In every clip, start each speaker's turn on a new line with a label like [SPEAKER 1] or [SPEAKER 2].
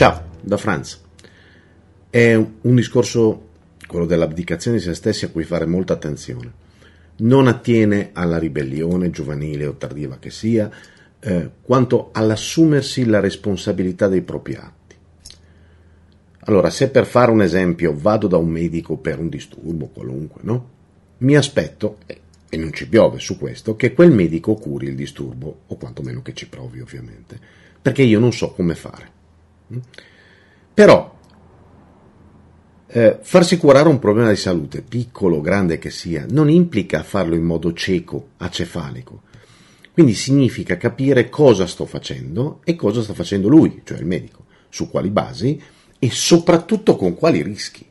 [SPEAKER 1] Ciao, da Franz. È un discorso, quello dell'abdicazione di se stessi, a cui fare molta attenzione. Non attiene alla ribellione giovanile o tardiva che sia, eh, quanto all'assumersi la responsabilità dei propri atti. Allora, se per fare un esempio vado da un medico per un disturbo qualunque, no? Mi aspetto, e non ci piove su questo, che quel medico curi il disturbo, o quantomeno che ci provi ovviamente, perché io non so come fare. Però eh, farsi curare un problema di salute, piccolo o grande che sia, non implica farlo in modo cieco, acefalico. Quindi significa capire cosa sto facendo e cosa sta facendo lui, cioè il medico, su quali basi e soprattutto con quali rischi.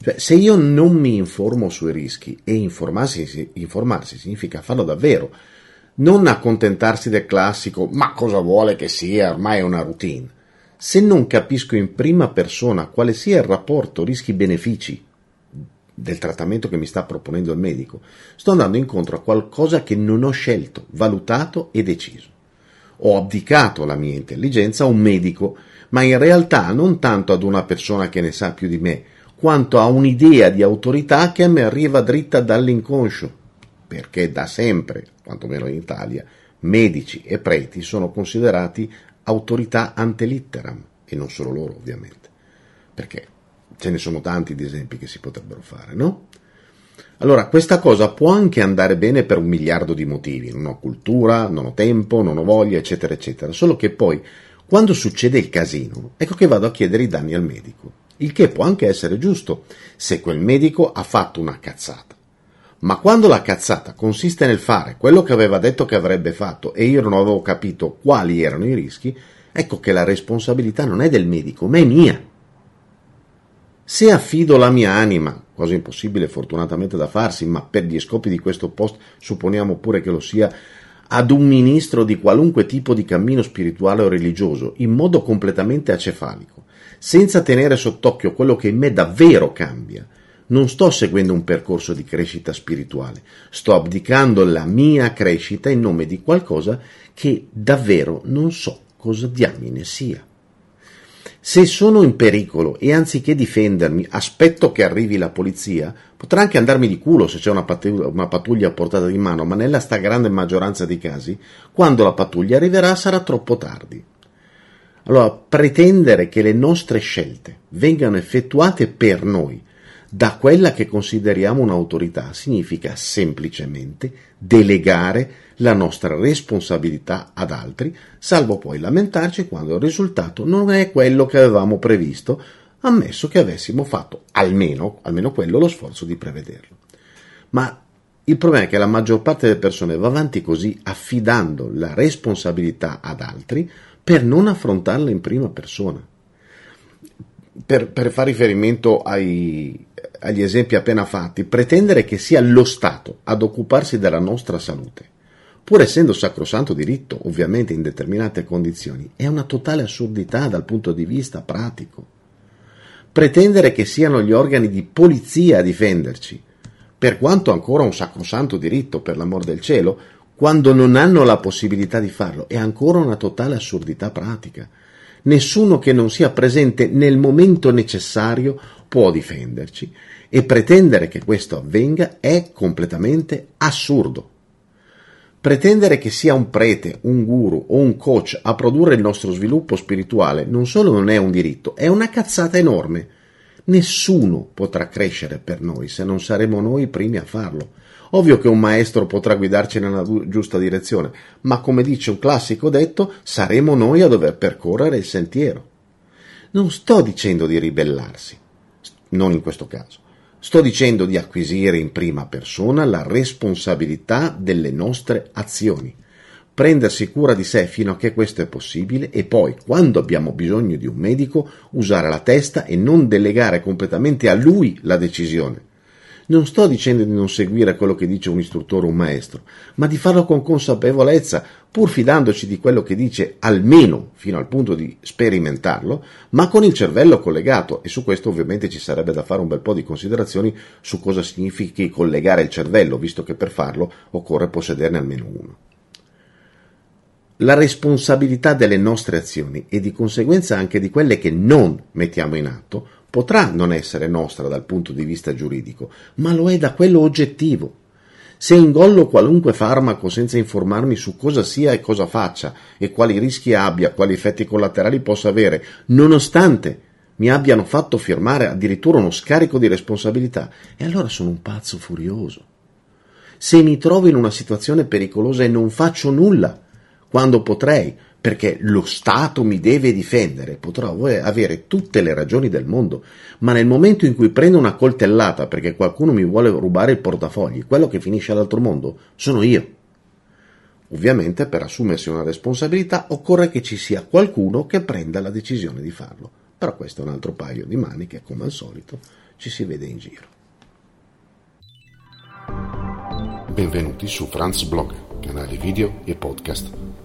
[SPEAKER 1] Cioè, se io non mi informo sui rischi, e informarsi, informarsi significa farlo davvero, non accontentarsi del classico ma cosa vuole che sia, ormai è una routine se non capisco in prima persona quale sia il rapporto rischi-benefici del trattamento che mi sta proponendo il medico, sto andando incontro a qualcosa che non ho scelto, valutato e deciso. Ho abdicato la mia intelligenza a un medico, ma in realtà non tanto ad una persona che ne sa più di me, quanto a un'idea di autorità che a me arriva dritta dall'inconscio, perché da sempre, quantomeno in Italia, medici e preti sono considerati autorità ante litteram, e non solo loro ovviamente, perché ce ne sono tanti di esempi che si potrebbero fare, no? Allora, questa cosa può anche andare bene per un miliardo di motivi, non ho cultura, non ho tempo, non ho voglia, eccetera, eccetera, solo che poi, quando succede il casino, ecco che vado a chiedere i danni al medico, il che può anche essere giusto, se quel medico ha fatto una cazzata. Ma quando la cazzata consiste nel fare quello che aveva detto che avrebbe fatto e io non avevo capito quali erano i rischi, ecco che la responsabilità non è del medico, ma è mia. Se affido la mia anima, cosa impossibile fortunatamente da farsi, ma per gli scopi di questo post supponiamo pure che lo sia, ad un ministro di qualunque tipo di cammino spirituale o religioso, in modo completamente acefalico, senza tenere sott'occhio quello che in me davvero cambia, non sto seguendo un percorso di crescita spirituale, sto abdicando la mia crescita in nome di qualcosa che davvero non so cosa diamine sia. Se sono in pericolo e anziché difendermi aspetto che arrivi la polizia, potrà anche andarmi di culo se c'è una pattuglia, una pattuglia a portata di mano, ma nella stragrande maggioranza dei casi, quando la pattuglia arriverà sarà troppo tardi. Allora, pretendere che le nostre scelte vengano effettuate per noi, da quella che consideriamo un'autorità significa semplicemente delegare la nostra responsabilità ad altri, salvo poi lamentarci quando il risultato non è quello che avevamo previsto, ammesso che avessimo fatto almeno, almeno quello lo sforzo di prevederlo. Ma il problema è che la maggior parte delle persone va avanti così affidando la responsabilità ad altri per non affrontarla in prima persona. Per, per fare riferimento ai, agli esempi appena fatti, pretendere che sia lo Stato ad occuparsi della nostra salute, pur essendo sacrosanto diritto, ovviamente in determinate condizioni, è una totale assurdità dal punto di vista pratico. Pretendere che siano gli organi di polizia a difenderci, per quanto ancora un sacrosanto diritto, per l'amor del cielo, quando non hanno la possibilità di farlo, è ancora una totale assurdità pratica. Nessuno che non sia presente nel momento necessario può difenderci e pretendere che questo avvenga è completamente assurdo. Pretendere che sia un prete, un guru o un coach a produrre il nostro sviluppo spirituale non solo non è un diritto, è una cazzata enorme. Nessuno potrà crescere per noi se non saremo noi i primi a farlo. Ovvio che un maestro potrà guidarci nella giusta direzione, ma come dice un classico detto, saremo noi a dover percorrere il sentiero. Non sto dicendo di ribellarsi, non in questo caso. Sto dicendo di acquisire in prima persona la responsabilità delle nostre azioni, prendersi cura di sé fino a che questo è possibile e poi, quando abbiamo bisogno di un medico, usare la testa e non delegare completamente a lui la decisione. Non sto dicendo di non seguire quello che dice un istruttore o un maestro, ma di farlo con consapevolezza, pur fidandoci di quello che dice almeno fino al punto di sperimentarlo, ma con il cervello collegato e su questo ovviamente ci sarebbe da fare un bel po' di considerazioni su cosa significhi collegare il cervello, visto che per farlo occorre possederne almeno uno. la responsabilità delle nostre azioni e di conseguenza anche di quelle che non mettiamo in atto potrà non essere nostra dal punto di vista giuridico, ma lo è da quello oggettivo. Se ingollo qualunque farmaco senza informarmi su cosa sia e cosa faccia e quali rischi abbia, quali effetti collaterali possa avere, nonostante mi abbiano fatto firmare addirittura uno scarico di responsabilità, e allora sono un pazzo furioso. Se mi trovo in una situazione pericolosa e non faccio nulla, quando potrei, perché lo Stato mi deve difendere, potrò avere tutte le ragioni del mondo, ma nel momento in cui prendo una coltellata perché qualcuno mi vuole rubare il portafogli, quello che finisce all'altro mondo sono io. Ovviamente per assumersi una responsabilità occorre che ci sia qualcuno che prenda la decisione di farlo, però questo è un altro paio di maniche, come al solito ci si vede in giro.
[SPEAKER 2] Benvenuti su Franz Blog, canale video e podcast